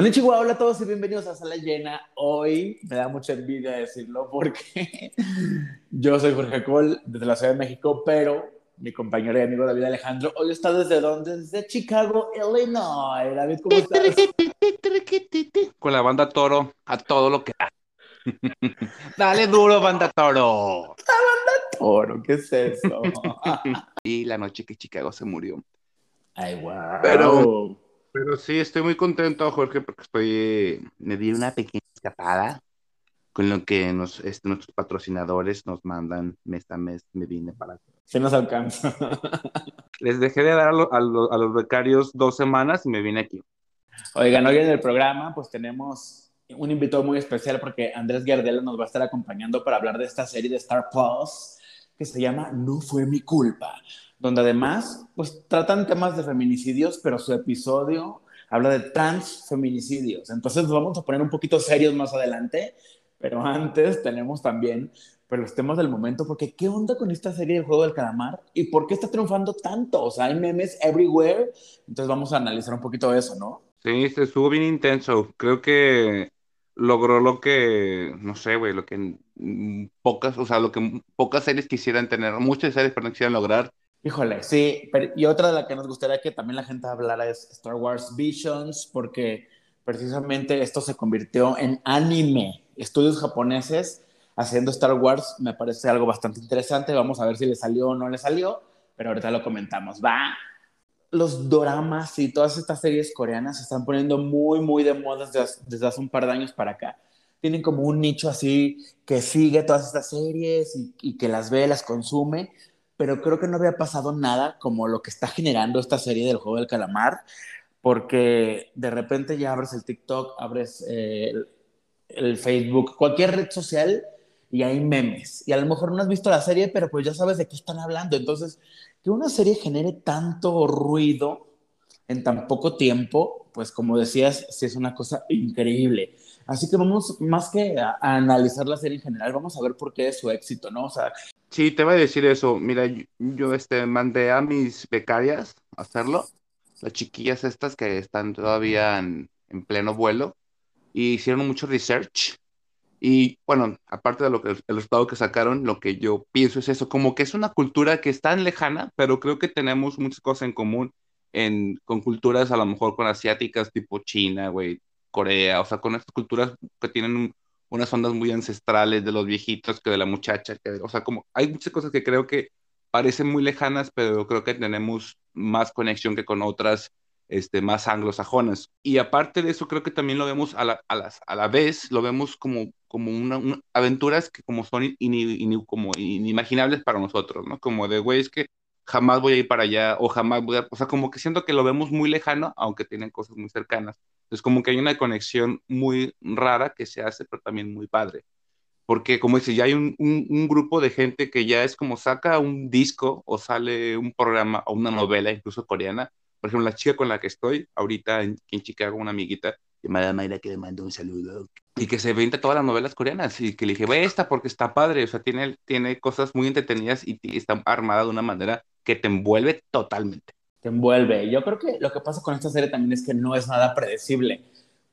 Konnichiwa, hola a todos y bienvenidos a Sala Llena. Hoy me da mucha envidia decirlo porque yo soy Jorge Cole desde la Ciudad de México, pero mi compañero y amigo David Alejandro hoy está desde dónde? Desde Chicago, Illinois. David, ¿cómo estás? Con la banda Toro a todo lo que da. Dale duro, banda Toro. Toro, ¿qué es eso? y la noche que Chicago se murió. Ay, wow. Pero, pero sí, estoy muy contento, Jorge, porque estoy, me di una pequeña escapada con lo que nos, este, nuestros patrocinadores nos mandan mes a mes. Me vine para. Se nos alcanza. Les dejé de dar a, lo- a lo- a los becarios dos semanas y me vine aquí. Oigan, hoy en el programa pues tenemos un invitado muy especial porque Andrés Gardela nos va a estar acompañando para hablar de esta serie de Star Plus que se llama No fue mi culpa, donde además pues tratan temas de feminicidios, pero su episodio habla de transfeminicidios. Entonces nos vamos a poner un poquito serios más adelante, pero antes tenemos también pues, los temas del momento, porque ¿qué onda con esta serie de Juego del Calamar? ¿Y por qué está triunfando tanto? O sea, hay memes everywhere, entonces vamos a analizar un poquito eso, ¿no? Sí, se estuvo bien intenso. Creo que logró lo que, no sé, güey, lo que pocas, o sea, lo que pocas series quisieran tener, muchas series, pero no quisieran lograr. Híjole, sí, pero- y otra de la que nos gustaría que también la gente hablara es Star Wars Visions, porque precisamente esto se convirtió en anime. Estudios japoneses haciendo Star Wars me parece algo bastante interesante. Vamos a ver si le salió o no le salió, pero ahorita lo comentamos. Va. Los doramas y todas estas series coreanas se están poniendo muy, muy de moda desde, desde hace un par de años para acá. Tienen como un nicho así que sigue todas estas series y, y que las ve, las consume pero creo que no había pasado nada como lo que está generando esta serie del juego del calamar, porque de repente ya abres el TikTok, abres eh, el, el Facebook, cualquier red social y hay memes. Y a lo mejor no has visto la serie, pero pues ya sabes de qué están hablando. Entonces, que una serie genere tanto ruido en tan poco tiempo, pues como decías, sí es una cosa increíble. Así que vamos, más que a, a analizar la serie en general, vamos a ver por qué es su éxito, ¿no? O sea, Sí, te voy a decir eso. Mira, yo, yo, este, mandé a mis becarias a hacerlo, las chiquillas estas que están todavía en, en pleno vuelo, y hicieron mucho research. Y bueno, aparte de lo que el resultado que sacaron, lo que yo pienso es eso, como que es una cultura que es tan lejana, pero creo que tenemos muchas cosas en común en, con culturas a lo mejor con asiáticas tipo China, güey, Corea, o sea, con estas culturas que tienen unas ondas muy ancestrales de los viejitos que de la muchacha, que, o sea, como hay muchas cosas que creo que parecen muy lejanas, pero creo que tenemos más conexión que con otras este, más anglosajonas. Y aparte de eso, creo que también lo vemos a la, a las, a la vez, lo vemos como, como una, aventuras que como son inimaginables para nosotros, ¿no? Como de, güey, es que jamás voy a ir para allá o jamás voy a, o sea, como que siento que lo vemos muy lejano, aunque tienen cosas muy cercanas. Entonces, como que hay una conexión muy rara que se hace, pero también muy padre. Porque, como dice, ya hay un, un, un grupo de gente que ya es como saca un disco o sale un programa o una novela, incluso coreana. Por ejemplo, la chica con la que estoy ahorita en, en Chicago, una amiguita llamada Mayra que le mando un saludo. Y que se venta todas las novelas coreanas y que le dije, ve esta porque está padre, o sea, tiene, tiene cosas muy entretenidas y, y está armada de una manera que te envuelve totalmente. te envuelve. Yo creo que lo que pasa con esta serie también es que no es nada predecible,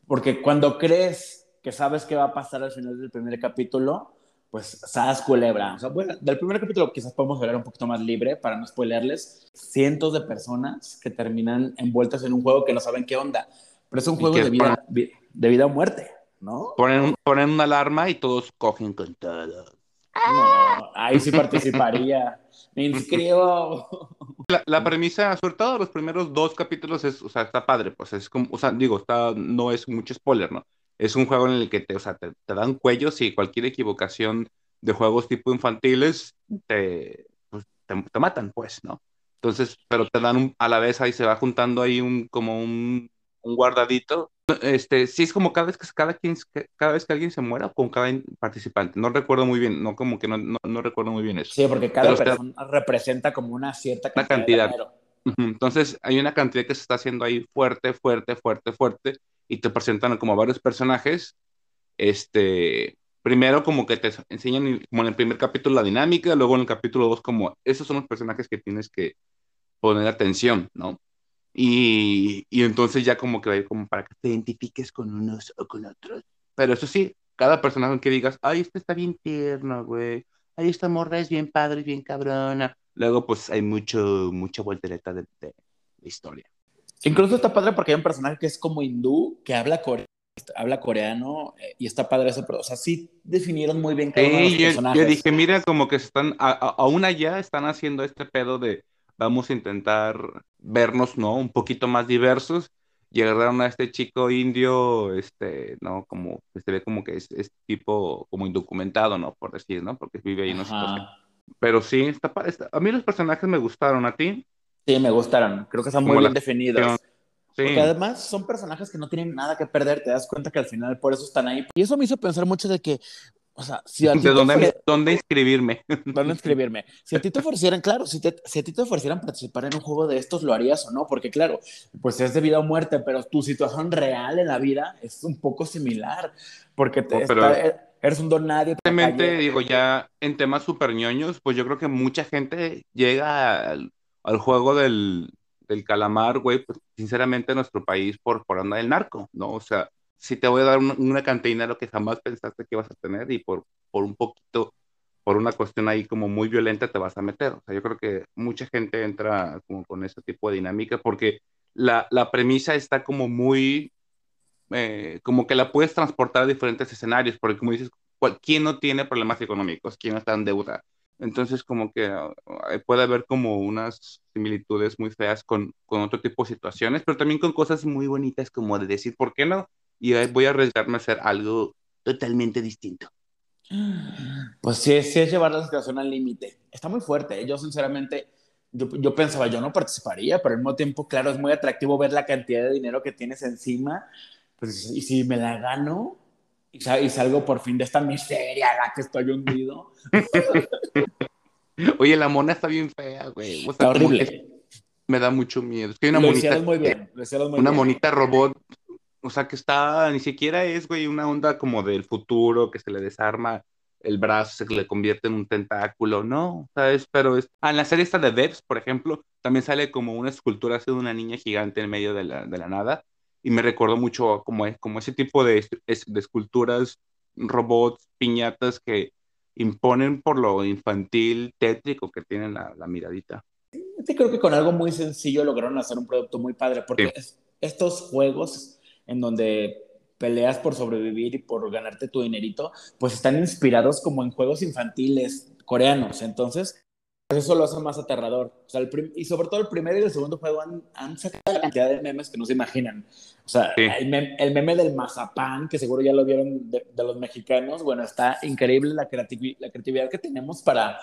porque cuando crees que sabes qué va a pasar al final del primer capítulo, pues sabes culebra. O sea, bueno, del primer capítulo quizás podemos hablar un poquito más libre para no spoilearles. Cientos de personas que terminan envueltas en un juego que no saben qué onda, pero es un juego de vida, vi- de vida o muerte, ¿no? Ponen, ponen una alarma y todos cogen con todo. No, ahí sí participaría. Me inscribo. La, la premisa, sobre todo los primeros dos capítulos, es, o sea, está padre, pues es como, o sea, digo, está, no es mucho spoiler, ¿no? Es un juego en el que te, o sea, te, te dan cuellos y cualquier equivocación de juegos tipo infantiles te, pues, te, te matan, pues, ¿no? Entonces, pero te dan un, a la vez ahí se va juntando ahí un, como un, un guardadito. Este, sí es como cada vez que cada quien, cada vez que alguien se muera con cada participante. No recuerdo muy bien, no como que no, no, no recuerdo muy bien eso. Sí, porque cada Pero persona representa como una cierta Una cantidad. de cantidad. dinero. Ujú, Entonces hay una cantidad que se está haciendo ahí fuerte, fuerte, fuerte, fuerte, y te presentan como varios personajes. Este, primero como que te enseñan como en el primer capítulo la dinámica, luego en el capítulo 2 como esos son los personajes que tienes que poner atención, ¿no? Y, y entonces ya como que va a ir como para que te identifiques con unos o con otros. Pero eso sí, cada personaje que digas, ay, este está bien tierno, güey. Ay, esta morra es bien padre, bien cabrona. Luego, pues hay mucho, mucha voltereta de, de, historia. Incluso está padre porque hay un personaje que es como hindú, que habla coreano habla coreano eh, y está padre eso, pero o sea, sí definieron muy bien cada uno de los personajes. Yo dije, mira, como que están, aún allá están haciendo este pedo de vamos a intentar vernos, ¿no? Un poquito más diversos y agarraron a este chico indio, este, ¿no? Como, se ve como que es, es, tipo, como indocumentado, ¿no? Por decir, ¿no? Porque vive ahí, no sé. Pero sí, está, está, a mí los personajes me gustaron, ¿a ti? Sí, me gustaron, creo que están muy bien definidos. Sí. Porque además son personajes que no tienen nada que perder, te das cuenta que al final por eso están ahí. Y eso me hizo pensar mucho de que, o sea, si a ti ¿De dónde, dónde inscribirme? ¿Dónde inscribirme? Si a ti te ofrecieran, claro, si, te, si a ti te ofrecieran participar en un juego de estos, ¿lo harías o no? Porque claro, pues es de vida o muerte, pero tu situación real en la vida es un poco similar, porque te, está, eres un don nadie. Realmente, digo, ya en temas super ñoños, pues yo creo que mucha gente llega al, al juego del, del calamar, güey, pues sinceramente en nuestro país por, por onda del narco, ¿no? O sea, si te voy a dar una cantina lo que jamás pensaste que ibas a tener y por, por un poquito, por una cuestión ahí como muy violenta te vas a meter. O sea, yo creo que mucha gente entra como con ese tipo de dinámica porque la, la premisa está como muy, eh, como que la puedes transportar a diferentes escenarios, porque como dices, ¿quién no tiene problemas económicos? ¿Quién no está en deuda? Entonces, como que uh, puede haber como unas similitudes muy feas con, con otro tipo de situaciones, pero también con cosas muy bonitas como de decir, ¿por qué no? Y voy a arriesgarme a hacer algo totalmente distinto. Pues sí, sí es llevar la situación al límite. Está muy fuerte. ¿eh? Yo sinceramente, yo, yo, pensaba, yo no participaría, pero al mismo tiempo, claro, es muy atractivo ver la cantidad de dinero que tienes encima. Pues, y si me la gano y, y salgo por fin de esta miseria a la que estoy hundido. Oye, la mona está bien fea, güey. está horrible. Me da mucho miedo. Es que hay una monita. Muy bien, muy una monita robot o sea, que está, ni siquiera es, güey, una onda como del futuro, que se le desarma el brazo, se le convierte en un tentáculo, no, ¿sabes? Pero es... Ah, en la serie esta de Devs, por ejemplo, también sale como una escultura así de una niña gigante en medio de la, de la nada, y me recordó mucho como, como ese tipo de, de esculturas, robots, piñatas que imponen por lo infantil, tétrico que tienen la, la miradita. Sí, creo que con algo muy sencillo lograron hacer un producto muy padre, porque estos juegos en donde peleas por sobrevivir y por ganarte tu dinerito, pues están inspirados como en juegos infantiles coreanos. Entonces, eso lo hace más aterrador. O sea, y sobre todo el primero y el segundo juego han, sacado la cantidad de memes que no se imaginan. O sea, el, meme, del mazapán, que seguro ya lo vieron de, los mexicanos, bueno, está increíble la, la creatividad que tenemos para,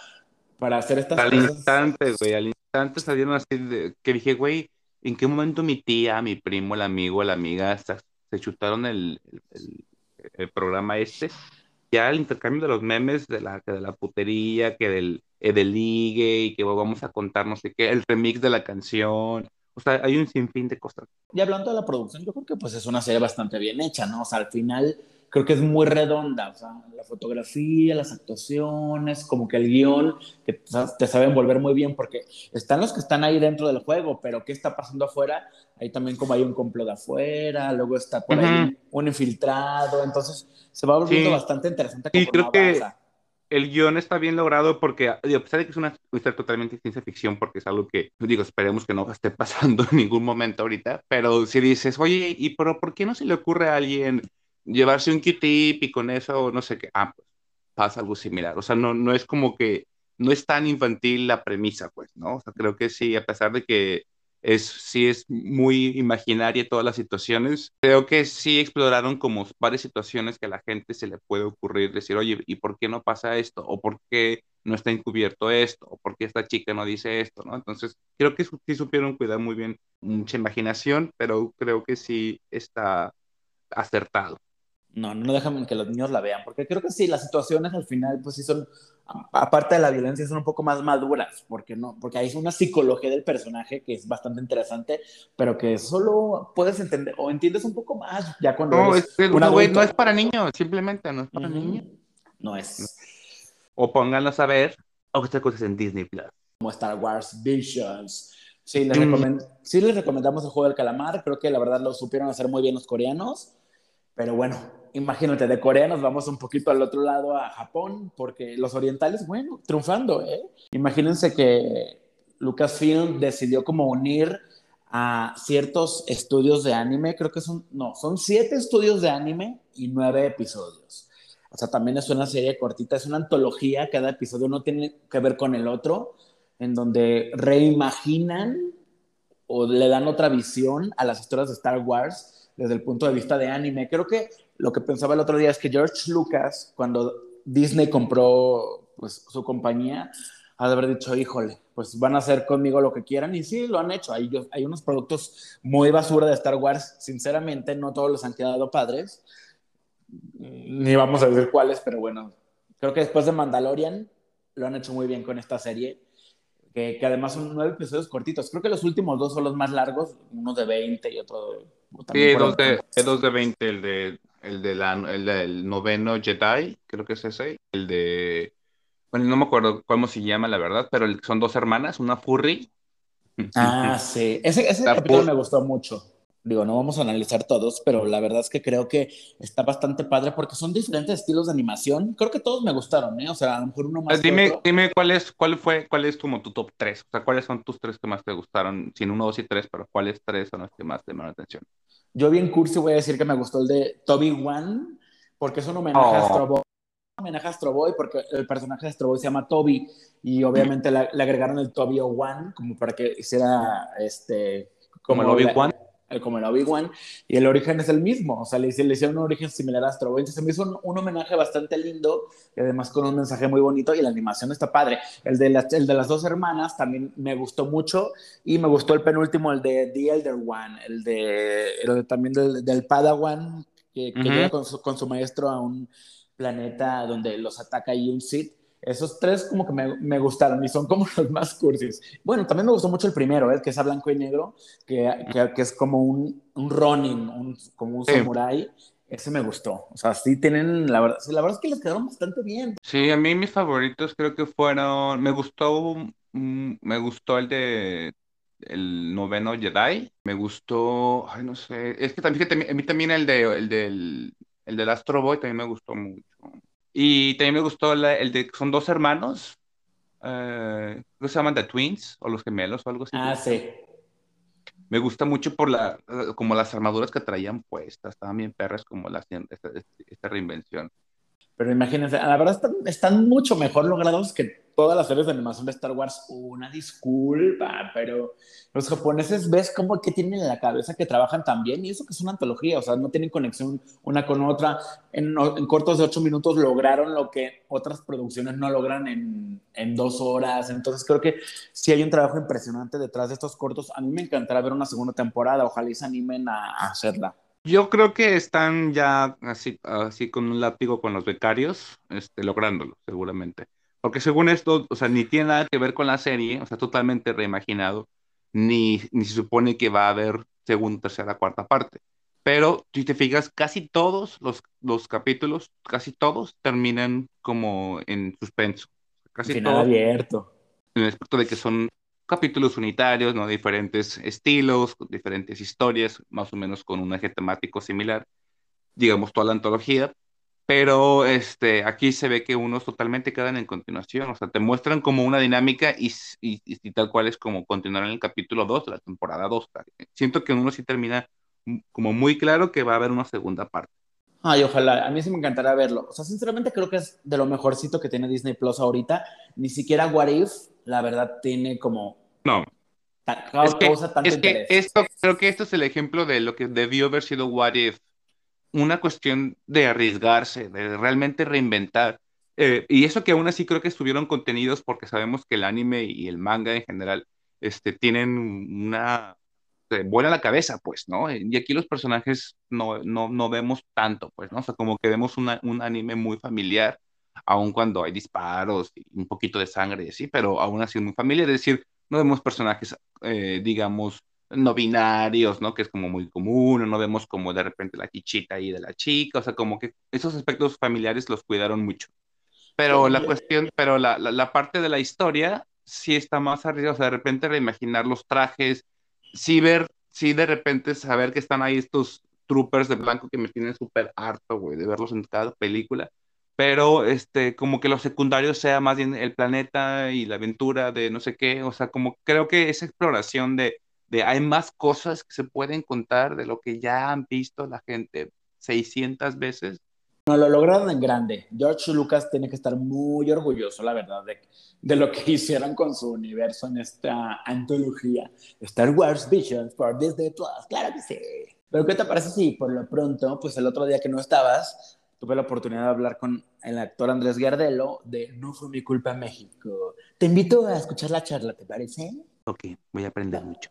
para hacer estas al cosas. Al instante, güey, al instante salieron así de, que dije, güey, ¿En qué momento mi tía, mi primo, el amigo, la amiga se chutaron el, el, programa este? Ya el intercambio de los memes de la, de la putería, que del, eh, del ligue y que vamos a contar no sé qué, el remix de la canción. O sea, hay un sinfín de cosas. Y hablando de la producción, yo creo que pues es una serie bastante bien hecha, ¿no? O sea, al final creo que es muy redonda, o sea, la fotografía, las actuaciones, como que el guion, que te saben volver muy bien, porque están los que están ahí dentro del juego, pero ¿qué está pasando afuera? Ahí también como hay un complot de afuera, luego está por ahí un infiltrado, entonces se va volviendo bastante interesante. Y creo que el guion está bien logrado porque, a pesar de que es una historia totalmente ciencia ficción, porque es algo que, digo, esperemos que no esté pasando en ningún momento ahorita, pero si dices, oye, ¿y pero por qué no se le ocurre a alguien llevarse un Q-tip y con eso, no sé qué, ah, pues pasa algo similar. O sea, no, no es como que, no es tan infantil la premisa, pues, ¿no? O sea, creo que sí, a pesar de que es, sí es muy imaginaria todas las situaciones, creo que sí exploraron como varias situaciones que a la gente se le puede ocurrir, decir, oye, ¿y por qué no pasa esto? ¿O por qué no está encubierto esto? ¿O por qué esta chica no dice esto? ¿no? Entonces, creo que sí supieron cuidar muy bien mucha imaginación, pero creo que sí está acertado. No, no dejan que los niños la vean, porque creo que sí, las situaciones al final, pues sí son, aparte de la violencia, son un poco más maduras, porque no, porque hay una psicología del personaje que es bastante interesante, pero que solo puedes entender, o entiendes un poco más ya cuando no, es, no es para niños, simplemente no es para niños. No es. O pónganlos a ver, o que cosas en Disney Plus. Como Star Wars Visions, Sí les, mm. sí, les recomendamos el juego del calamar. Creo que la verdad lo supieron hacer muy bien los coreanos. Pero bueno, imagínate, de Corea nos vamos un poquito al otro lado a Japón, porque los orientales, bueno, triunfando, ¿eh? Imagínense que Lucasfilm decidió como unir a ciertos estudios de anime, creo que son, no, son siete estudios de anime y nueve episodios. O sea, también es una serie cortita, es una antología, cada episodio no tiene que ver con el otro, en donde reimaginan o le dan otra visión a las historias de Star Wars desde el punto de vista de anime. Creo que lo que pensaba el otro día es que George Lucas, cuando Disney compró pues, su compañía, ha de haber dicho, híjole, pues van a hacer conmigo lo que quieran. Y sí, lo han hecho. Hay, hay unos productos muy basura de Star Wars. Sinceramente, no todos los han quedado padres. Ni vamos a decir cuáles, pero bueno, creo que después de Mandalorian lo han hecho muy bien con esta serie. Que, que, además son nueve episodios cortitos. Creo que los últimos dos son los más largos, uno de 20 y otro de... Sí, dos de, dos de 20, el de el, de la, el del noveno Jedi, creo que es ese, el de, bueno, no me acuerdo cómo se llama la verdad, pero son dos hermanas, una furry. Ah, sí, ese, ese capítulo me gustó mucho. Digo, no vamos a analizar todos, pero la verdad es que creo que está bastante padre porque son diferentes estilos de animación. Creo que todos me gustaron, ¿eh? O sea, a lo mejor uno más. Pues dime, dime cuál es, cuál fue, cuál es como tu top 3. O sea, cuáles son tus tres que más te gustaron, sin uno, dos y tres, pero cuáles tres son los que más te llamaron la atención. Yo bien cursi voy a decir que me gustó el de Toby One, porque es un homenaje a oh. Astro Boy. Homenaje a Astro Boy porque el personaje de Astro Boy se llama Toby y obviamente le, agregaron el Toby One como para que hiciera este... Como, el Obi-Wan como el Obi-Wan, y el origen es el mismo, o sea, le, le hicieron un origen similar a Astro Boy, entonces me hizo un, homenaje bastante lindo, y además con un mensaje muy bonito, y la animación está padre. El de, el de las dos hermanas también me gustó mucho, y me gustó el penúltimo, el de The Elder One, el de, también del, del, Padawan, que, llega con su, con su maestro a un planeta donde los ataca ahí un Sith, esos tres como que me, me, gustaron y son como los más cursis. Bueno, también me gustó mucho el primero, ¿eh? que es a blanco y negro, que, que, que es como un, un Ronin, un, como un samurai. Ese me gustó. O sea, sí tienen, la verdad, la verdad es que les quedaron bastante bien. Sí, a mí mis favoritos creo que fueron, me gustó, mm, me gustó el de el noveno Jedi, me gustó, ay, no sé, es que también, a mí también el de, el del, el del Astro Boy también me gustó mucho. Y también me gustó el de, son dos hermanos, eh, ¿cómo se llaman? The Twins, o los gemelos, o algo así. Ah, sí. Me gusta mucho por la, como las armaduras que traían puestas, estaban bien perras como la, esta, esta reinvención. Pero imagínense, la verdad están, están mucho mejor logrados que todas las series de animación de Star Wars, una disculpa, pero los japoneses ves como que tienen en la cabeza que trabajan tan bien y eso que es una antología, o sea, no tienen conexión una con otra. En, cortos de ocho minutos lograron lo que otras producciones no logran en, en, dos horas. Entonces creo que sí hay un trabajo impresionante detrás de estos cortos. A mí me encantará ver una segunda temporada, ojalá y se animen a, a hacerla. Yo creo que están ya así, así con un látigo con los becarios, este, lográndolo, seguramente. Porque según esto, o sea, ni tiene nada que ver con la serie, o sea, totalmente reimaginado, ni, ni se supone que va a haber segunda, tercera, cuarta parte. Pero si te fijas, casi todos los, los capítulos, casi todos terminan como en suspenso. Casi Final abierto. En el aspecto de que son capítulos unitarios, ¿no? Diferentes estilos, diferentes historias, más o menos con un eje temático similar, digamos toda la antología, pero este, aquí se ve que unos totalmente quedan en continuación, o sea, te muestran como una dinámica y, y, tal cual es como continuar en el capítulo 2 de la temporada 2. Siento que uno sí termina como muy claro que va a haber una segunda parte. Ay, ojalá, a mí sí me encantaría verlo. O sea, sinceramente creo que es de lo mejorcito que tiene Disney Plus ahorita. Ni siquiera What If, la verdad, tiene como... No. es que, esto, creo que esto es el ejemplo de lo que debió haber sido What If una cuestión de arriesgarse, de realmente reinventar. Eh, y eso que aún así creo que estuvieron contenidos porque sabemos que el anime y el manga en general este, tienen una... buena la cabeza, pues, ¿no? Y aquí los personajes no, no, no vemos tanto, pues, ¿no? O sea, como que vemos una, un anime muy familiar, aun cuando hay disparos un poquito de sangre y así, pero aún así muy familiar. Es decir, no vemos personajes, eh, digamos, no binarios, ¿no? Que es como muy común, no vemos como de repente la chichita ahí de la chica, o sea, como que esos aspectos familiares los cuidaron mucho. Pero la cuestión, pero la, la, parte de la historia sí está más arriba, o sea, de repente reimaginar los trajes, sí ver, sí de repente saber que están ahí estos troopers de blanco que me tienen súper harto, güey, de verlos en cada película, pero este, como que lo secundario sea más bien el planeta y la aventura de no sé qué, o sea, como creo que esa exploración de, de hay más cosas que se pueden contar de lo que ya han visto la gente 600 veces, no, lo lograron en grande. George Lucas tiene que estar muy orgulloso, la verdad, de, de, lo que hicieron con su universo en esta antología. Star Wars Visions por Disney Plus, claro que sí. Pero ¿qué te parece si por lo pronto, pues el otro día que no estabas, tuve la oportunidad de hablar con el actor Andrés Gardelo de No fue mi culpa México. Te invito a escuchar la charla, ¿te parece? Ok, voy a aprender mucho.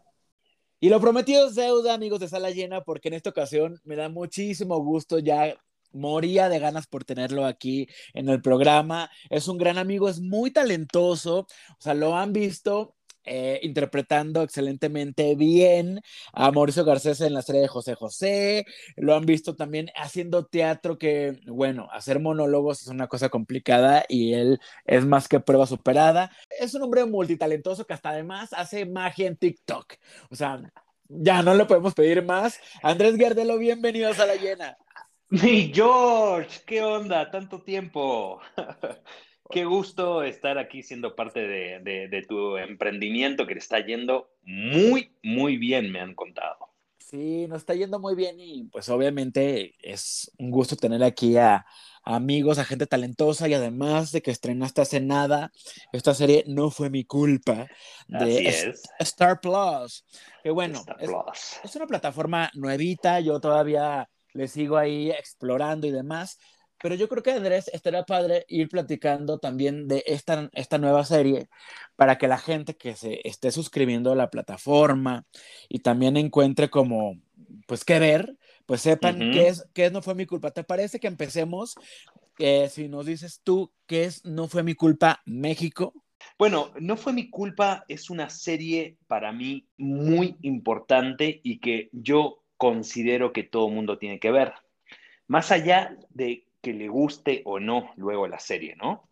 Y lo prometido es deuda, amigos de Sala Llena, porque en esta ocasión me da muchísimo gusto ya moría de ganas por tenerlo aquí en el programa. Es un gran amigo, es muy talentoso, o sea, lo han visto eh, interpretando excelentemente bien a Mauricio Garcés en la serie de José José, lo han visto también haciendo teatro que, bueno, hacer monólogos es una cosa complicada y él es más que prueba superada. Es un hombre multitalentoso que hasta además hace magia en TikTok. O sea, ya no le podemos pedir más. Andrés Gardelo, bienvenidos a la llena. Mi George, ¿qué onda? Tanto tiempo. Qué gusto estar aquí siendo parte de, tu emprendimiento que le está yendo muy, muy bien, me han contado. Sí, nos está yendo muy bien y pues obviamente es un gusto tener aquí a, amigos, a gente talentosa y además de que estrenaste hace nada, esta serie no fue mi culpa de Star Plus. Que bueno, es una plataforma nuevita, yo todavía le sigo ahí explorando y demás. Pero yo creo que Andrés estaría padre ir platicando también de esta, esta nueva serie para que la gente que se esté suscribiendo a la plataforma y también encuentre como, pues, qué ver, pues sepan qué, es, qué no fue mi culpa. ¿Te parece que empecemos? Eh, si nos dices tú qué es No fue mi culpa México. Bueno, No fue mi culpa es una serie para mí muy importante y que yo considero que todo mundo tiene que ver. Más allá de que le guste o no luego la serie, ¿no?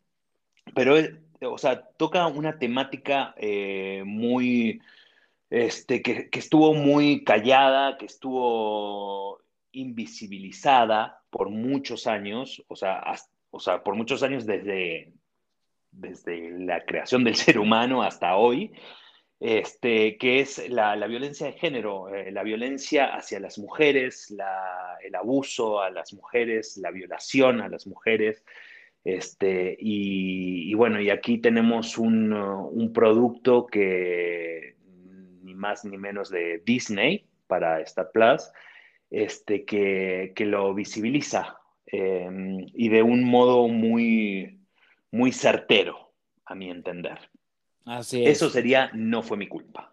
Pero, o sea, toca una temática eh, muy, este, que, estuvo muy callada, que estuvo invisibilizada por muchos años, o sea, o sea por muchos años desde, desde la creación del ser humano hasta hoy, este, que es la, violencia de género, eh, la violencia hacia las mujeres, el abuso a las mujeres, la violación a las mujeres. Este, y, bueno, y aquí tenemos un, producto que ni más ni menos de Disney para Star Plus, este, que, lo visibiliza em, y de un modo muy, muy certero, a mi entender. Eso sería No fue mi culpa.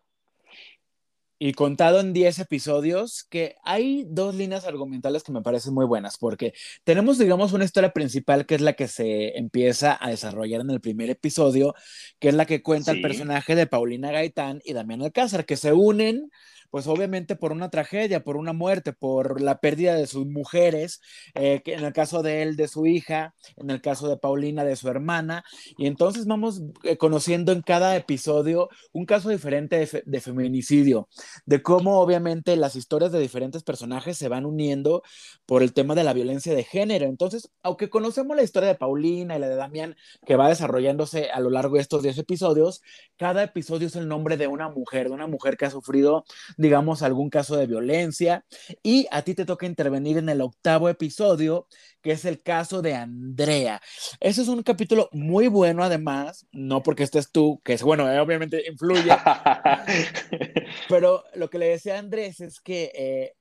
Y contado en 10 episodios, que hay dos líneas argumentales que me parecen muy buenas, porque tenemos, digamos, una historia principal que es la que se empieza a desarrollar en el primer episodio, que es la que cuenta el personaje de Paulina Gaitán y Damián Alcázar, que se unen pues obviamente por una tragedia, por una muerte, por la pérdida de sus mujeres, eh, en el caso de él, de su hija, en el caso de Paulina, de su hermana, y entonces vamos eh, conociendo en cada episodio un caso diferente de, feminicidio, de cómo obviamente las historias de diferentes personajes se van uniendo por el tema de la violencia de género. Entonces, aunque conocemos la historia de Paulina y la de Damián, que va desarrollándose a lo largo de estos 10 episodios, cada episodio es el nombre de una mujer, de una mujer que ha sufrido digamos, algún caso de violencia. Y a ti te toca intervenir en el octavo episodio, que es el caso de Andrea. Ese es un capítulo muy bueno, además, no porque estés tú, que es bueno, eh, obviamente influye, pero lo que le decía a Andrés es que... Eh,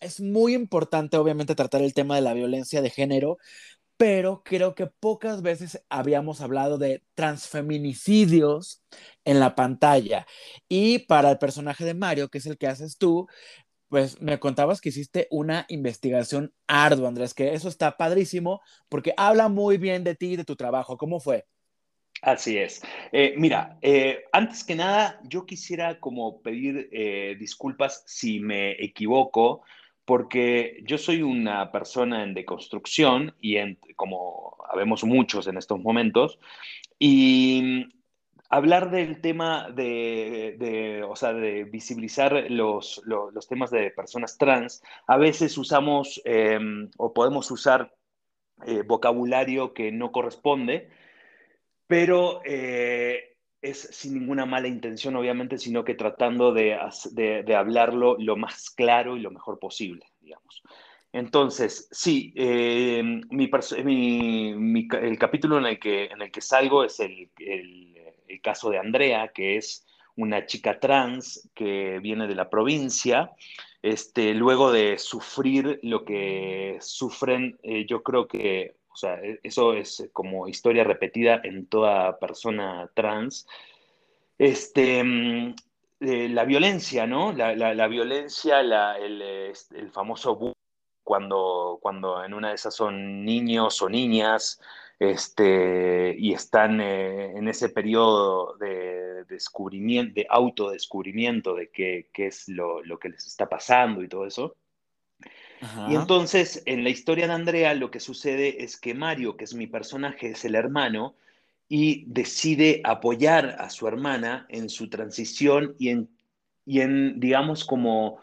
es muy importante, obviamente, tratar el tema de la violencia de género, pero creo que pocas veces habíamos hablado de transfeminicidios en la pantalla. Y para el personaje de Mario, que es el que haces tú, pues me contabas que hiciste una investigación ardua, Andrés, que eso está padrísimo porque habla muy bien de ti y de tu trabajo. ¿Cómo fue? Así es. Eh, mira, eh, antes que nada, yo quisiera como pedir eh, disculpas si me equivoco porque yo soy una persona en deconstrucción y como habemos muchos en estos momentos, y hablar del tema de, o sea, de visibilizar los, los, temas de personas trans, a veces usamos em, o podemos usar eh, vocabulario que no corresponde, pero eh, es sin ninguna mala intención, obviamente, sino que tratando de, de, hablarlo lo más claro y lo mejor posible, digamos. Entonces, sí, eh, mi, el capítulo en el que, en el que salgo es el, el, el, caso de Andrea, que es una chica trans que viene de la provincia, este, luego de sufrir lo que sufren, eh, yo creo que, o sea, e, eso es como historia repetida en toda persona trans. Este, mm, eh, la violencia, ¿no? La, la, violencia, el, el, famoso cuando, cuando en una de esas son niños o niñas este, y están eh, en ese periodo de descubrimiento, de autodescubrimiento de qué, qué es lo, lo, que les está pasando y todo eso. Y entonces, en la historia de Andrea, lo que sucede es que Mario, que es mi personaje, es el hermano y decide apoyar a su hermana en su transición y en, y en digamos, como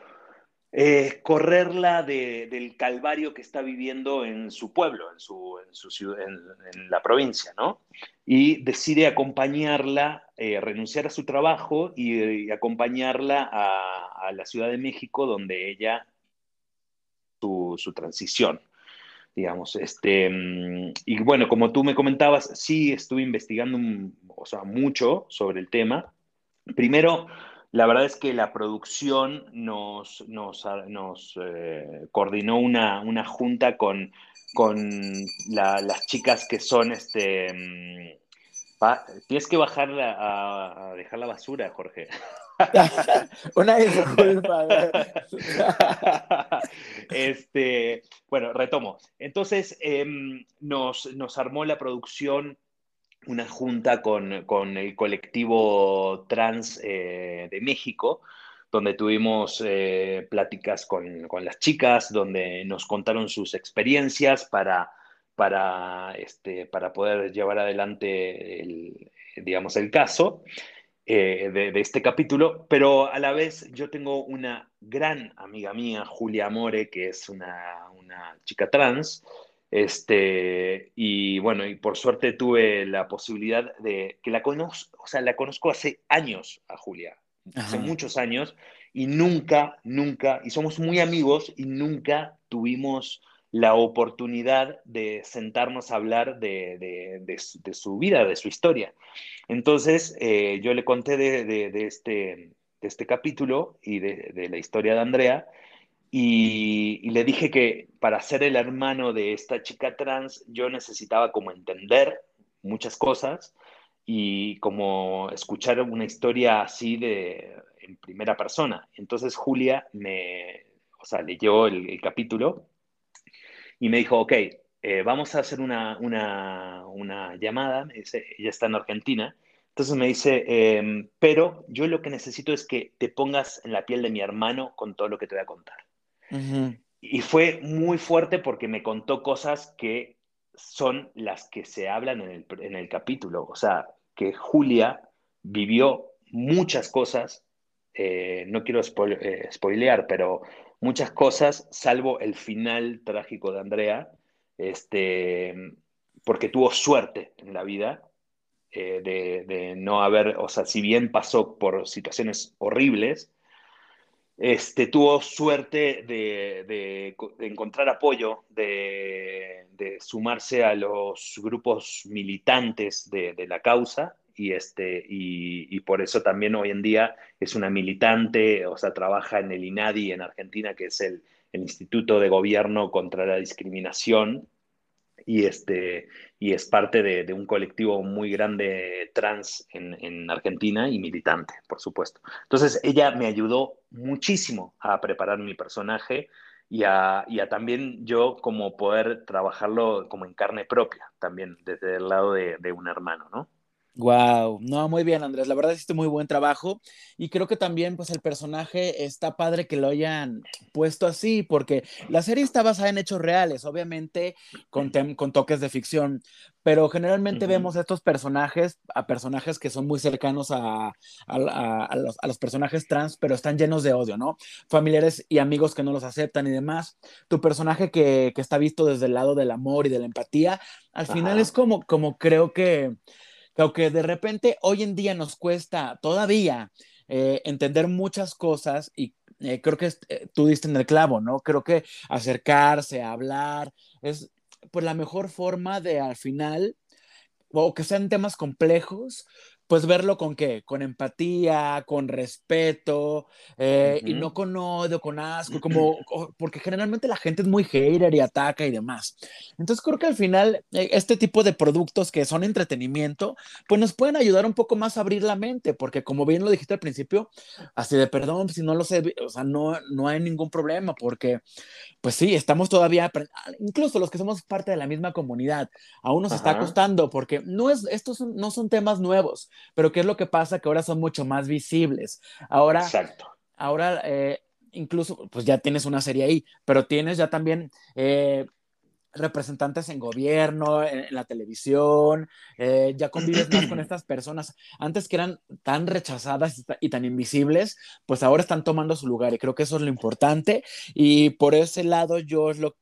eh, correrla del calvario que está viviendo en su pueblo, en, su, en, su ciudad, en, la provincia, ¿no? Y decide acompañarla, eh, renunciar a su trabajo y, acompañarla a, la Ciudad de México, donde ella, su, transición digamos. Este, mm, y bueno, como tú me comentabas, sí estuve investigando o sea, mucho sobre el tema. Primero, la verdad es que la producción nos, nos, nos eh, coordinó una, una, junta con, con las chicas que son, este, tienes que bajar a, dejar la basura, Jorge. una disculpa. este, bueno, retomo. Entonces, em, nos, nos armó la producción una junta con, el colectivo trans eh, de México, donde tuvimos eh, pláticas con, las chicas, donde nos contaron sus experiencias para, para, este, para poder llevar adelante el, digamos, el caso eh, de, este capítulo, pero a la vez yo tengo una gran amiga mía, Julia Amore, que es una, una chica trans, este, y bueno, y por suerte tuve la posibilidad de que la conozco, o sea, la conozco hace años a Julia, hace muchos años, y nunca, nunca, y somos muy amigos y nunca tuvimos la oportunidad de sentarnos a hablar de, de, su vida, de su historia. Entonces, eh, yo le conté de, este, este capítulo y de, la historia de Andrea, y, le dije que para ser el hermano de esta chica trans, yo necesitaba como entender muchas cosas y como escuchar una historia así de en primera persona. Entonces Julia me, o sea, leyó el, capítulo y me dijo, ok, eh, vamos a hacer una, una, una llamada, dice, ella está en Argentina, entonces me dice, em, pero yo lo que necesito es que te pongas en la piel de mi hermano con todo lo que te voy a contar. Y fue muy fuerte porque me contó cosas que son las que se hablan en el, en el capítulo. O sea, que Julia vivió muchas cosas, eh, no quiero eh, spoilear, pero muchas cosas, salvo el final trágico de Andrea, este, porque tuvo suerte en la vida eh, de, no haber, o sea, si bien pasó por situaciones horribles, este, tuvo suerte de, encontrar apoyo, de, sumarse a los grupos militantes de, la causa y, este, y, por eso también hoy en día es una militante, o sea, trabaja en el INADI en Argentina, que es el Instituto de Gobierno contra la Discriminación, y, este, y es parte de, un colectivo muy grande trans en, Argentina y militante, por supuesto. Entonces, ella me ayudó muchísimo a preparar mi personaje y a, y a, también yo como poder trabajarlo como en carne propia, también desde el lado de, un hermano, ¿no? Wow, no, muy bien, Andrés. La verdad hiciste muy buen trabajo y creo que también, pues, el personaje está padre que lo hayan puesto así, porque la serie está basada en hechos reales, obviamente con, con toques de ficción, pero generalmente vemos estos personajes, a personajes que son muy cercanos a, los, personajes trans, pero están llenos de odio, ¿no? Familiares y amigos que no los aceptan y demás. Tu personaje que, está visto desde el lado del amor y de la empatía, al final es como, como creo que aunque de repente hoy en día nos cuesta todavía eh, entender muchas cosas y eh, creo que eh, tú diste en el clavo, ¿no? Creo que acercarse, hablar, es pues la mejor forma de al final, o que sean temas complejos, pues verlo con qué, con empatía, con respeto, eh, y no con odio, con asco, como, porque generalmente la gente es muy hater y ataca y demás. Entonces creo que al final eh, este tipo de productos que son entretenimiento, pues nos pueden ayudar un poco más a abrir la mente, porque como bien lo dijiste al principio, así de perdón, si no lo sé, o sea, no, no hay ningún problema, porque pues sí, estamos todavía, incluso los que somos parte de la misma comunidad, aún nos está costando, porque no es, estos no son temas nuevos pero ¿qué es lo que pasa? Que ahora son mucho más visibles. Ahora, Exacto. ahora eh, incluso, pues ya tienes una serie ahí, pero tienes ya también... Eh, representantes en gobierno, en, la televisión, eh, ya convives más con estas personas. Antes que eran tan rechazadas y tan invisibles, pues ahora están tomando su lugar y creo que eso es lo importante. Y por ese lado yo es lo,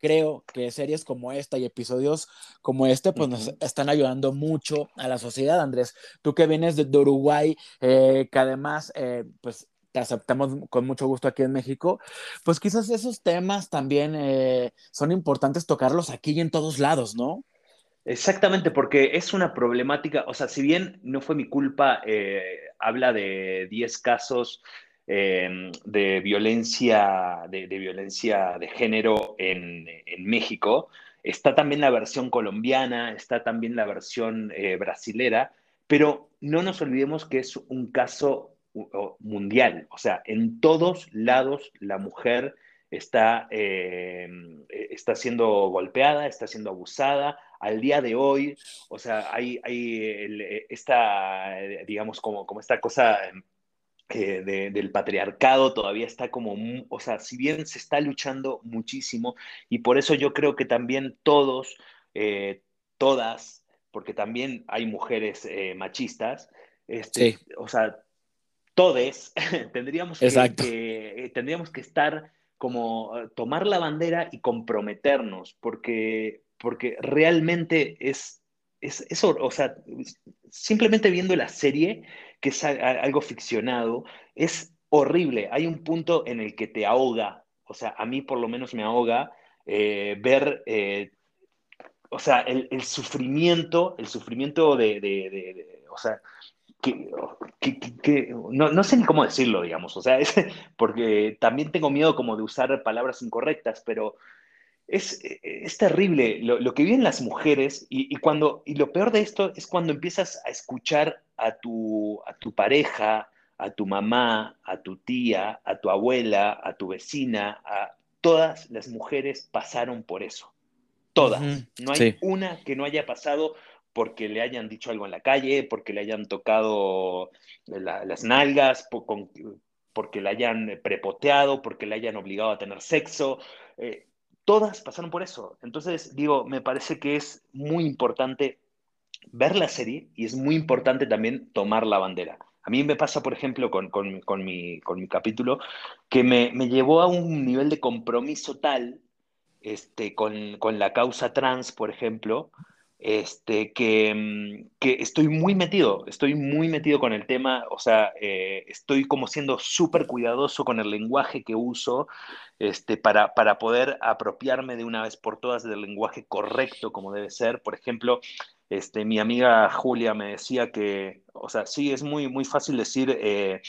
creo que series como esta y episodios como este, pues nos están ayudando mucho a la sociedad, Andrés. Tú que vienes de, Uruguay, eh, que además, eh, pues te aceptamos con mucho gusto aquí en México, pues quizás esos temas también eh, son importantes tocarlos aquí y en todos lados, ¿no? Exactamente, porque es una problemática, o sea, si bien no fue mi culpa, habla de 10 casos Em, de, violencia, de, violencia de género en, México. Está también la versión colombiana, está también la versión eh, brasilera, pero no nos olvidemos que es un caso mundial. O sea, en todos lados la mujer está, em, e, está siendo golpeada, está siendo abusada. Al día de hoy, o sea, hay, hay esta, digamos, como, como esta cosa eh, del patriarcado todavía está como, o sea, si bien se está luchando muchísimo, y por eso yo creo que también todos, eh, todas, porque también hay mujeres eh, machistas, este, o sea, todes, tendríamos que, tendríamos que estar como tomar la bandera y comprometernos, porque, porque realmente es, es, eso, o sea, simplemente viendo la serie, que es algo ficcionado, es horrible. Hay un punto en el que te ahoga, o sea, a mí por lo menos me ahoga eh, ver, eh, o sea, el, sufrimiento, el sufrimiento de, o sea, que, no, no, sé ni cómo decirlo, digamos, o sea, es, porque también tengo miedo como de usar palabras incorrectas, pero es, es terrible lo, que viven las mujeres y, y, cuando, y lo peor de esto es cuando empiezas a escuchar a tu, a tu pareja, a tu mamá, a tu tía, a tu abuela, a tu vecina, a todas las mujeres pasaron por eso. Todas. No hay una que no haya pasado porque le hayan dicho algo en la calle, porque le hayan tocado las nalgas, porque le hayan prepoteado, porque le hayan obligado a tener sexo. Eh, todas pasaron por eso. Entonces, digo, me parece que es muy importante ver la serie y es muy importante también tomar la bandera. A mí me pasa, por ejemplo, con, mi, capítulo, que me, llevó a un nivel de compromiso tal este, con, la causa trans, por ejemplo, este, que, mm, que, estoy muy metido, estoy muy metido con el tema, o sea, eh, estoy como siendo súper cuidadoso con el lenguaje que uso este, para, para poder apropiarme de una vez por todas del lenguaje correcto como debe ser. Por ejemplo, este, mi amiga Julia me decía que, o sea, sí, es muy, muy fácil decir eh,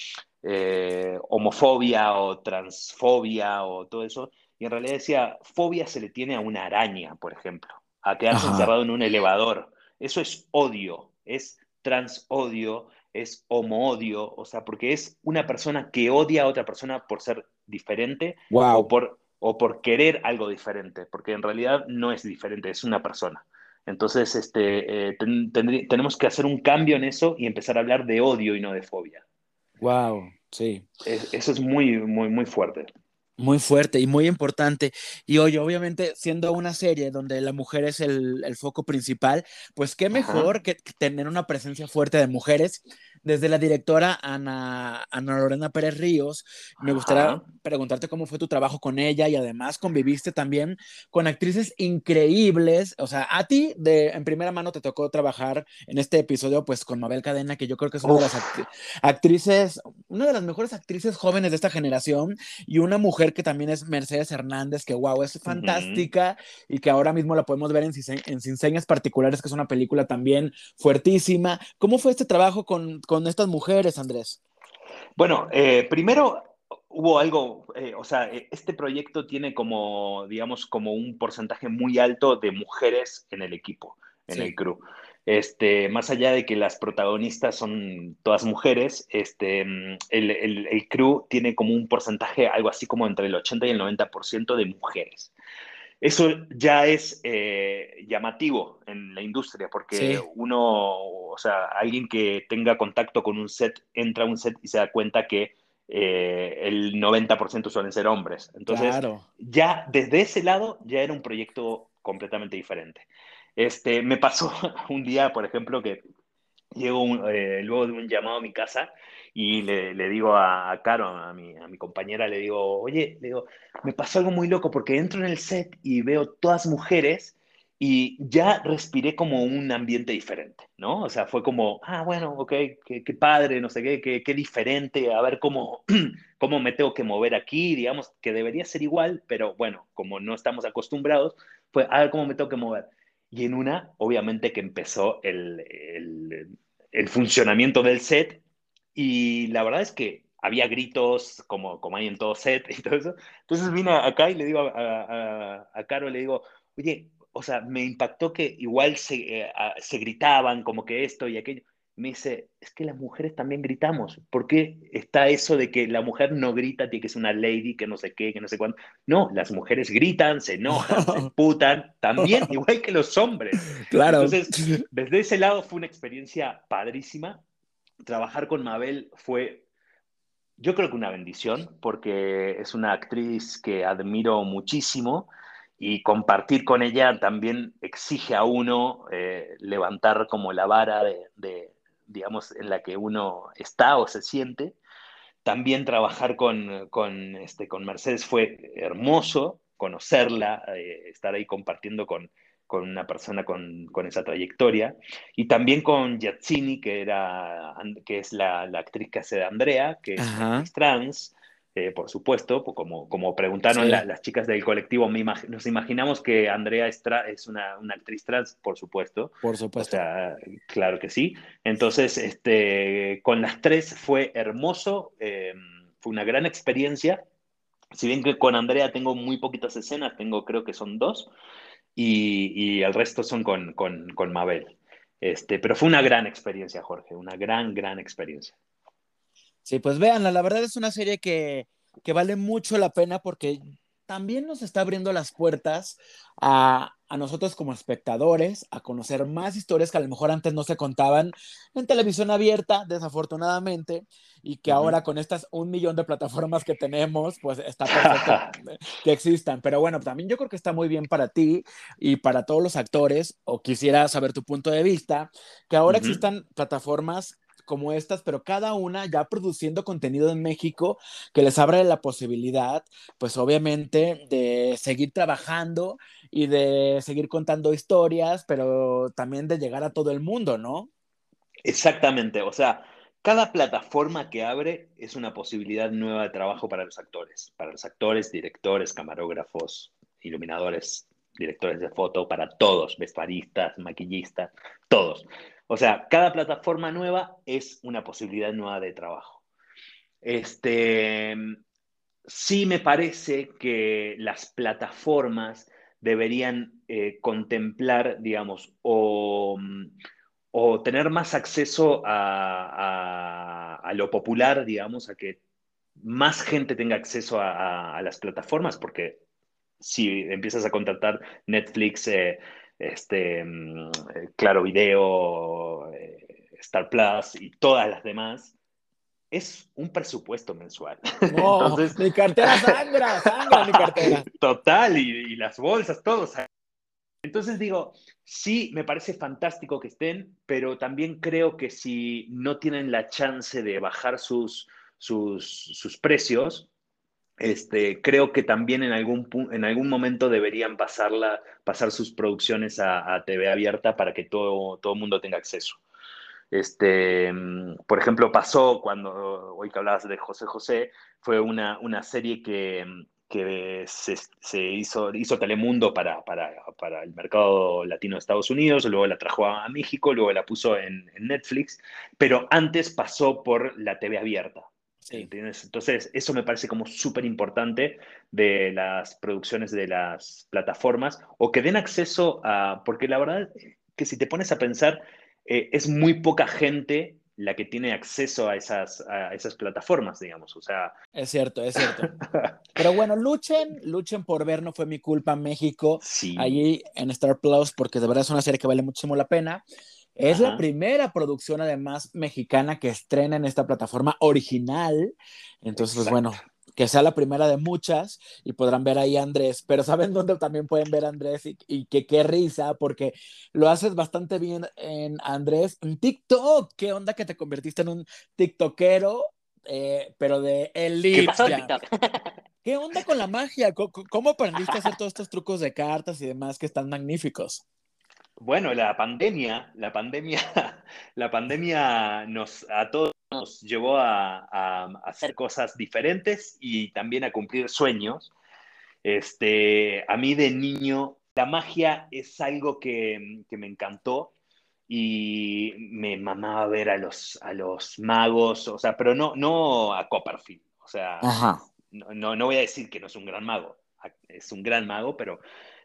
eh, homofobia o transfobia o todo eso, y en realidad decía, fobia se le tiene a una araña, por ejemplo, a quedarse encerrado en un elevador. Eso es odio, es transodio, es homo-odio, o sea, porque es una persona que odia a otra persona por ser diferente o, por, o por querer algo diferente, porque en realidad no es diferente, es una persona. Entonces, este, eh, tenemos que hacer un cambio en eso y empezar a hablar de odio y no de fobia. Wow, sí. eso es muy, muy, muy fuerte. Muy fuerte y muy importante. Y oye, obviamente, siendo una serie donde la mujer es el, foco principal, pues qué mejor que tener una presencia fuerte de mujeres desde la directora Ana, Ana Lorena Pérez Ríos, me gustaría preguntarte cómo fue tu trabajo con ella y además conviviste también con actrices increíbles. O sea, a ti de, en primera mano te tocó trabajar en este episodio pues con Mabel Cadena, que yo creo que es una de las actrices, una de las mejores actrices jóvenes de esta generación y una mujer que también es Mercedes Hernández, que wow, es fantástica y que ahora mismo la podemos ver en, en Sin Señas Particulares, que es una película también fuertísima. ¿Cómo fue este trabajo con con estas mujeres, Andrés? Bueno, eh, primero hubo algo, eh, o sea, eh, este proyecto tiene como, digamos, como un porcentaje muy alto de mujeres en el equipo, en el crew. Este, más allá de que las protagonistas son todas mujeres, este, el, el, el, crew tiene como un porcentaje, algo así como entre el 80 y el 90% de mujeres. Eso ya es eh, llamativo en la industria, porque uno, o sea, alguien que tenga contacto con un set, entra a un set y se da cuenta que eh, el 90% suelen ser hombres. Entonces, ya desde ese lado, ya era un proyecto completamente diferente. Este, me pasó un día, por ejemplo, que llego eh, luego de un llamado a mi casa y le, le digo a, Caro, a mi, a mi, compañera, le digo, oye, le digo, me pasó algo muy loco porque entro en el set y veo todas mujeres y ya respiré como un ambiente diferente, ¿no? O sea, fue como, ah, bueno, ok, qué, qué padre, no sé qué, qué, qué, diferente, a ver cómo, cómo me tengo que mover aquí, digamos, que debería ser igual, pero bueno, como no estamos acostumbrados, fue, a ver cómo me tengo que mover. Y en una, obviamente que empezó el, el, el funcionamiento del set y la verdad es que había gritos como, como hay en todo set y todo eso. Entonces vine acá y le digo a, a, a Caro, le digo, oye, o sea, me impactó que igual se, eh, se gritaban como que esto y aquello. Me dice, es que las mujeres también gritamos. ¿Por qué está eso de que la mujer no grita, tiene que ser una lady, que no sé qué, que no sé cuándo? No, las mujeres gritan, se enojan, se putan, también, igual que los hombres. Claro. Entonces, desde ese lado fue una experiencia padrísima trabajar con Mabel fue, yo creo que una bendición, porque es una actriz que admiro muchísimo y compartir con ella también exige a uno eh, levantar como la vara de, digamos, en la que uno está o se siente. También trabajar con, con, este, con Mercedes fue hermoso, conocerla, eh, estar ahí compartiendo con, con una persona con, con, esa trayectoria. Y también con Yatsini, que, era, que es la, la actriz que hace de Andrea, que es trans, eh, por supuesto, pues como, como preguntaron las chicas del colectivo, nos imaginamos que Andrea es, es una, una, actriz trans, por supuesto. Por supuesto. O sea, claro que sí. Entonces, este, con las tres fue hermoso, eh, fue una gran experiencia. Si bien que con Andrea tengo muy poquitas escenas, tengo creo que son dos, y, el resto son con, con, Mabel. Este, pero fue una gran experiencia, Jorge, una gran, gran experiencia. Sí, pues véanla, la verdad es una serie que, que vale mucho la pena porque también nos está abriendo las puertas a, a, nosotros como espectadores, a conocer más historias que a lo mejor antes no se contaban en televisión abierta, desafortunadamente, y que ahora con estas un millón de plataformas que tenemos, pues está perfecto que existan. Pero bueno, también yo creo que está muy bien para ti y para todos los actores, o quisiera saber tu punto de vista, que ahora existan plataformas como estas, pero cada una ya produciendo contenido en México que les abre la posibilidad, pues obviamente, de seguir trabajando y de seguir contando historias, pero también de llegar a todo el mundo, ¿no? Exactamente, o sea, cada plataforma que abre es una posibilidad nueva de trabajo para los actores, para los actores, directores, camarógrafos, iluminadores, directores de foto, para todos, vestuaristas, maquillistas, todos. O sea, cada plataforma nueva es una posibilidad nueva de trabajo. Este, sí me parece que las plataformas deberían eh, contemplar, digamos, o, tener más acceso a, lo popular, digamos, a que más gente tenga acceso a, las plataformas, porque si empiezas a contratar Netflix, eh, este, mm, Claro Video, eh, Star Plus y todas las demás, es un presupuesto mensual. No, Entonces, mi cartera sangra, sangra mi cartera. Total, y, y las bolsas, todos. Entonces digo, sí, me parece fantástico que estén, pero también creo que si no tienen la chance de bajar sus, sus, sus precios, este, creo que también en algún, en algún momento deberían pasarla, pasar sus producciones a, TV abierta para que todo el mundo tenga acceso. Este, por ejemplo, pasó cuando, hoy que hablabas de José José, fue una, una serie que, que se, se, hizo, hizo Telemundo para, para, para, el mercado latino de Estados Unidos, luego la trajo a México, luego la puso en Netflix, pero antes pasó por la TV abierta. Entonces, eso me parece como súper importante de las producciones de las plataformas o que den acceso a, porque la verdad que si te pones a pensar, eh, es muy poca gente la que tiene acceso a esas, a esas plataformas, digamos, o sea... Es cierto, es cierto. Pero bueno, luchen, luchen por ver, no fue mi culpa, México, sí. allí en Star Plus, porque de verdad es una serie que vale muchísimo la pena. Es la primera producción, además, mexicana que estrena en esta plataforma original. Entonces, pues bueno, que sea la primera de muchas y podrán ver ahí a Andrés. Pero ¿saben dónde también pueden ver a Andrés? Y, que qué risa, porque lo haces bastante bien en Andrés, en TikTok. ¿Qué onda que te convertiste en un TikTokero? Eh, pero de elite. ¿Qué pasó TikTok? ¿Qué onda con la magia? ¿Cómo aprendiste a hacer todos estos trucos de cartas y demás que están magníficos? Bueno, la pandemia, la pandemia, la pandemia nos a todos nos llevó a, hacer cosas diferentes y también a cumplir sueños. Este, a mí de niño, la magia es algo que, me encantó y me mamaba ver a los, a los magos, o sea, pero no, no a Copperfield, o sea, no, no voy a decir que no es un gran mago, es un gran mago, pero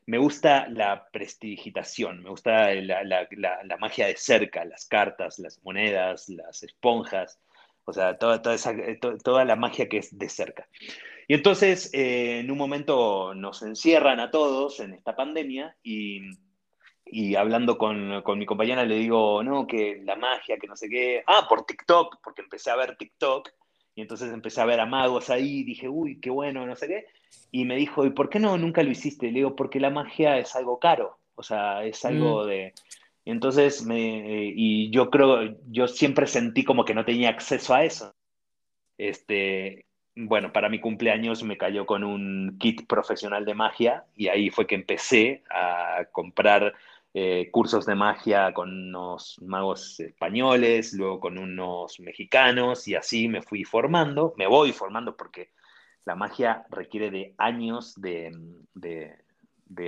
me gusta la prestigitación, me gusta la, magia de cerca, las cartas, las monedas, las esponjas, o sea, toda, toda, esa, toda la magia que es de cerca. Y entonces, eh, en un momento nos encierran a todos en esta pandemia y, y hablando con, con, mi compañera le digo, no, que la magia, que no sé qué, ah, por TikTok, porque empecé a ver TikTok y entonces empecé a ver a magos ahí, dije, uy, qué bueno, no sé qué. Y me dijo, ¿y por qué no nunca lo hiciste? Le digo, porque la magia es algo caro, o sea, es algo mm. de... Entonces, me, y yo creo, yo siempre sentí como que no tenía acceso a eso. Este, bueno, para mi cumpleaños me cayó con un kit profesional de magia y ahí fue que empecé a comprar eh, cursos de magia con unos magos españoles, luego con unos mexicanos y así me fui formando, me voy formando porque la magia requiere de años de,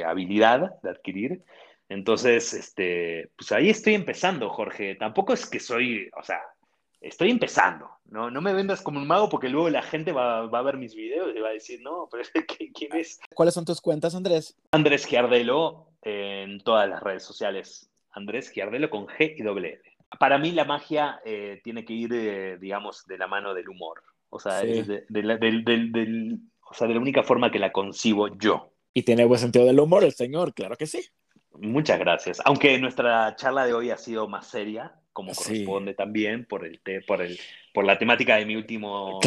habilidad de adquirir. Entonces, este, pues ahí estoy empezando, Jorge. Tampoco es que soy, o sea, estoy empezando. No, no me vendas como un mago porque luego la gente va, a ver mis videos y va a decir, no, pero ¿quién es? ¿Cuáles son tus cuentas, Andrés? Andrés Giardelo en todas las redes sociales. Andrés Giardelo con G y W. Para mí la magia eh, tiene que ir, eh, digamos, de la mano del humor. O sea, de, la, o sea, de la única forma que la concibo yo. Y tiene buen sentido del humor el señor, claro que sí. Muchas gracias. Aunque nuestra charla de hoy ha sido más seria, como corresponde también por el, por el por la temática de mi último,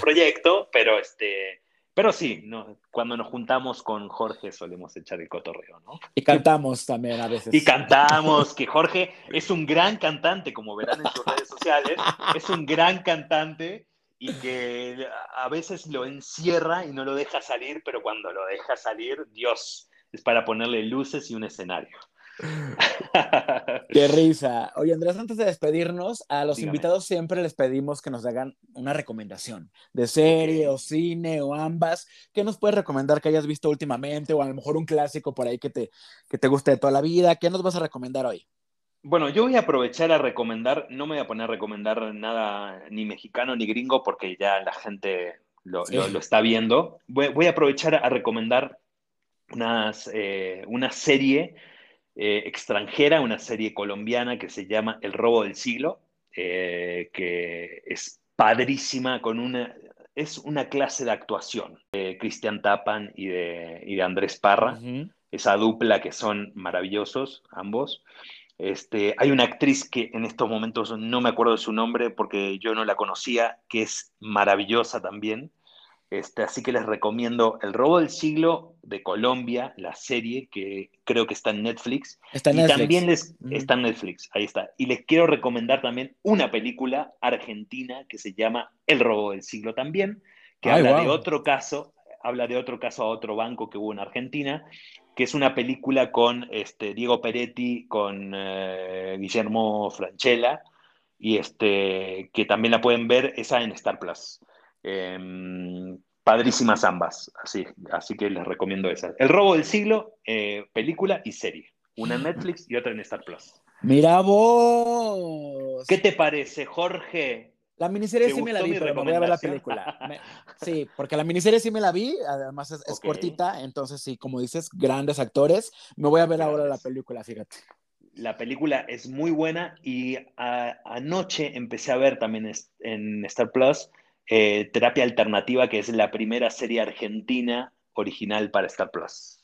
proyecto, pero este pero sí, no, cuando nos juntamos con Jorge solemos echar el cotorreo, ¿no? Y cantamos también a veces. Y cantamos, que Jorge es un gran cantante, como verán en sus redes sociales, es un gran cantante y que a veces lo encierra y no lo deja salir, pero cuando lo deja salir, Dios, es para ponerle luces y un escenario. Qué risa. Oye, Andrés, antes de despedirnos, a los invitados siempre les pedimos que nos hagan una recomendación de serie o cine o ambas. ¿Qué nos puedes recomendar que hayas visto últimamente o a lo mejor un clásico por ahí que te, que te guste de toda la vida? ¿Qué nos vas a recomendar hoy? Bueno, yo voy a aprovechar a recomendar, no me voy a poner a recomendar nada ni mexicano ni gringo porque ya la gente lo, está viendo. Voy, a aprovechar a recomendar unas, eh, una serie eh, extranjera, una serie colombiana que se llama El robo del siglo, eh, que es padrísima, con una, es una clase de actuación de Cristian Tapan y de, Andrés Parra. esa dupla que son maravillosos ambos. Este, hay una actriz que en estos momentos no me acuerdo de su nombre porque yo no la conocía, que es maravillosa también. Este, así que les recomiendo El robo del siglo de Colombia, la serie que creo que está en Netflix. Está en y Netflix. también les Mm. está en Netflix, ahí está. Y les quiero recomendar también una película argentina que se llama El robo del siglo también, que Ay, habla de otro caso, habla de otro caso a otro banco que hubo en Argentina, que es una película con este, Diego Peretti, con eh, Guillermo Franchella, y este, que también la pueden ver, esa en Star Plus. Em, padrísimas ambas, así, así que les recomiendo esa. El robo del siglo, eh, película y serie. Una en Netflix y otra en Star Plus. Mira vos. ¿Qué te parece, Jorge? La miniserie ¿Te sí me la vi, pero me voy a ver la película. Me- sí, porque la miniserie sí me la vi, además es, cortita, entonces sí, como dices, grandes actores. Me voy a ver ahora la película, fíjate. La película es muy buena y a- anoche empecé a ver también en Star Plus eh, Terapia Alternativa, que es la primera serie argentina original para Star Plus.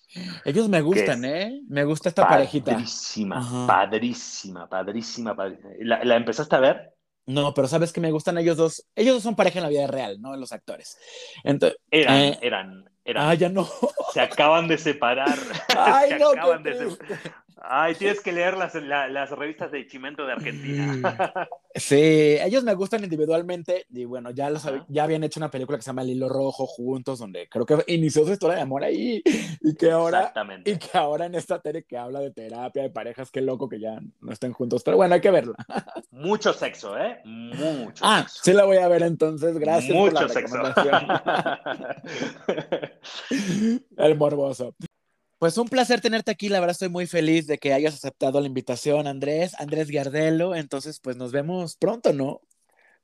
Ellos me gustan? ¿eh? Me gusta esta parejita. Padrísima, padrísima, padrísima, padrísima. ¿La, la empezaste a ver? No, pero sabes que me gustan ellos dos. Ellos dos son pareja en la vida real, ¿no? Los actores. Entonces, Eran, Eh, eran, eran. ah, ya no. Se acaban de separar. Ay, Se no, acaban de separar. Ay, tienes que leer las, la- las revistas de Chimento de Argentina. Sí, ellos me gustan individualmente y bueno, ya, los, ya habían hecho una película que se llama El Hilo Rojo juntos, donde creo que inició su historia de amor ahí y que ahora y que ahora en esta serie que habla de terapia, de parejas, qué loco que ya no estén juntos, pero bueno, hay que verla. Mucho sexo, ¿eh? Mucho Ah, sexo. sí la voy a ver entonces, gracias por Mucho la sexo. El morboso. Pues un placer tenerte aquí, la verdad estoy muy feliz de que hayas aceptado la invitación, Andrés, Andrés Giardelo, entonces pues nos vemos pronto, ¿no?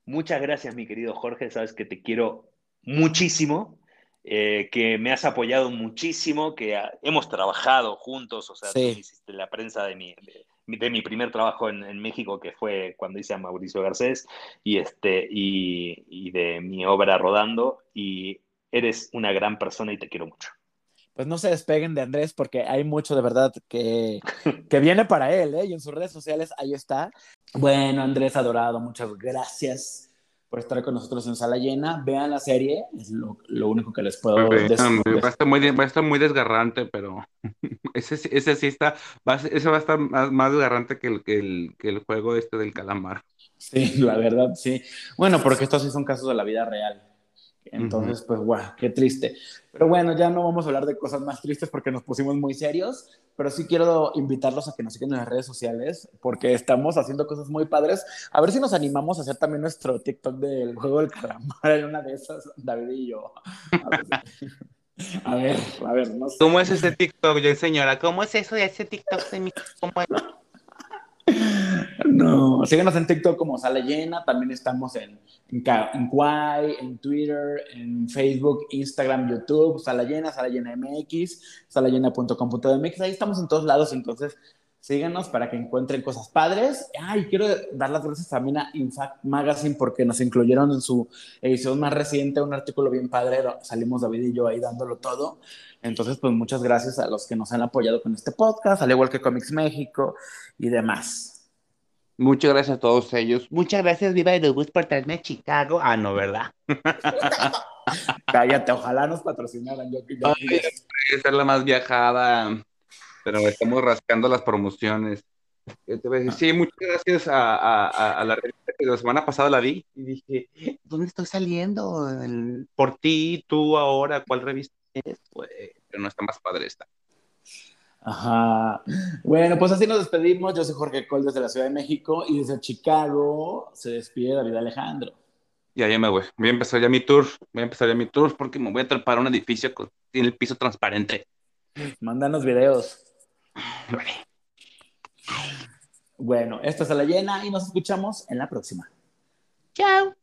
Muchas gracias, mi querido Jorge. Sabes que te quiero muchísimo, eh, que me has apoyado muchísimo, que hemos trabajado juntos. O sea, Sí. tú hiciste la prensa de mi, de, de mi primer trabajo en, en México, que fue cuando hice a Mauricio Garcés, y, este, y, y de mi obra Rodando. Y eres una gran persona y te quiero mucho. Pues no se despeguen de Andrés porque hay mucho de verdad que, que viene para él, ¿eh? Y en sus redes sociales ahí está. Bueno, Andrés Adorado, muchas gracias por estar con nosotros en Sala Llena. Vean la serie, es lo, lo único que les puedo decir. va, a estar muy, va a estar muy desgarrante, pero ese, ese sí está, va ese va a estar más, más desgarrante que el, que, el, que el juego este del calamar. Sí, la verdad, sí. Bueno, porque estos sí son casos de la vida real. Entonces, pues, guau, qué triste. Pero bueno, ya no vamos a hablar de cosas más tristes porque nos pusimos muy serios, pero sí quiero invitarlos a que nos sigan en las redes sociales porque estamos haciendo cosas muy padres. A ver si nos animamos a hacer también nuestro TikTok del juego del calamar en una de esas, David y yo. A ver, a ver, a ver, no sé. ¿Cómo es ese TikTok, yo señora? ¿Cómo es eso de ese TikTok de mi... ¿Cómo es? No, síguenos en TikTok como Sala Llena, también estamos en, en, en en Twitter, en Facebook, Instagram, YouTube, Sala Llena, Sala Llena MX, salayena.com.mx, ahí estamos en todos lados, entonces síganos para que encuentren cosas padres. Ay, quiero dar las gracias también a Infact Magazine porque nos incluyeron en su edición más reciente un artículo bien padre, salimos David y yo ahí dándolo todo. Entonces, pues muchas gracias a los que nos han apoyado con este podcast, al igual que Comics México y demás. Muchas gracias a todos ellos. Muchas gracias, Viva Aerobús, por traerme a Chicago. Ah, no, ¿verdad? Cállate, ojalá nos patrocinaran. Yo, yo- Ay, Debe ser la más viajada, pero estamos rascando las promociones. ¿Qué te voy a decir? Sí, muchas gracias a, a- a- a la revista que la semana pasada la vi y dije, ¿dónde estoy saliendo? El- por ti, tú ahora, ¿cuál revista es? Pues, pero no está más padre esta. Ajá. Bueno, pues así nos despedimos. Yo soy Jorge Col desde la Ciudad de México y desde Chicago se despide David Alejandro. Ya, ya me voy. Voy a empezar ya mi tour. Voy a empezar ya mi tour porque me voy a trepar a un edificio con tiene el piso transparente. Mándanos videos. Bueno, esto es a la llena y nos escuchamos en la próxima. Chao.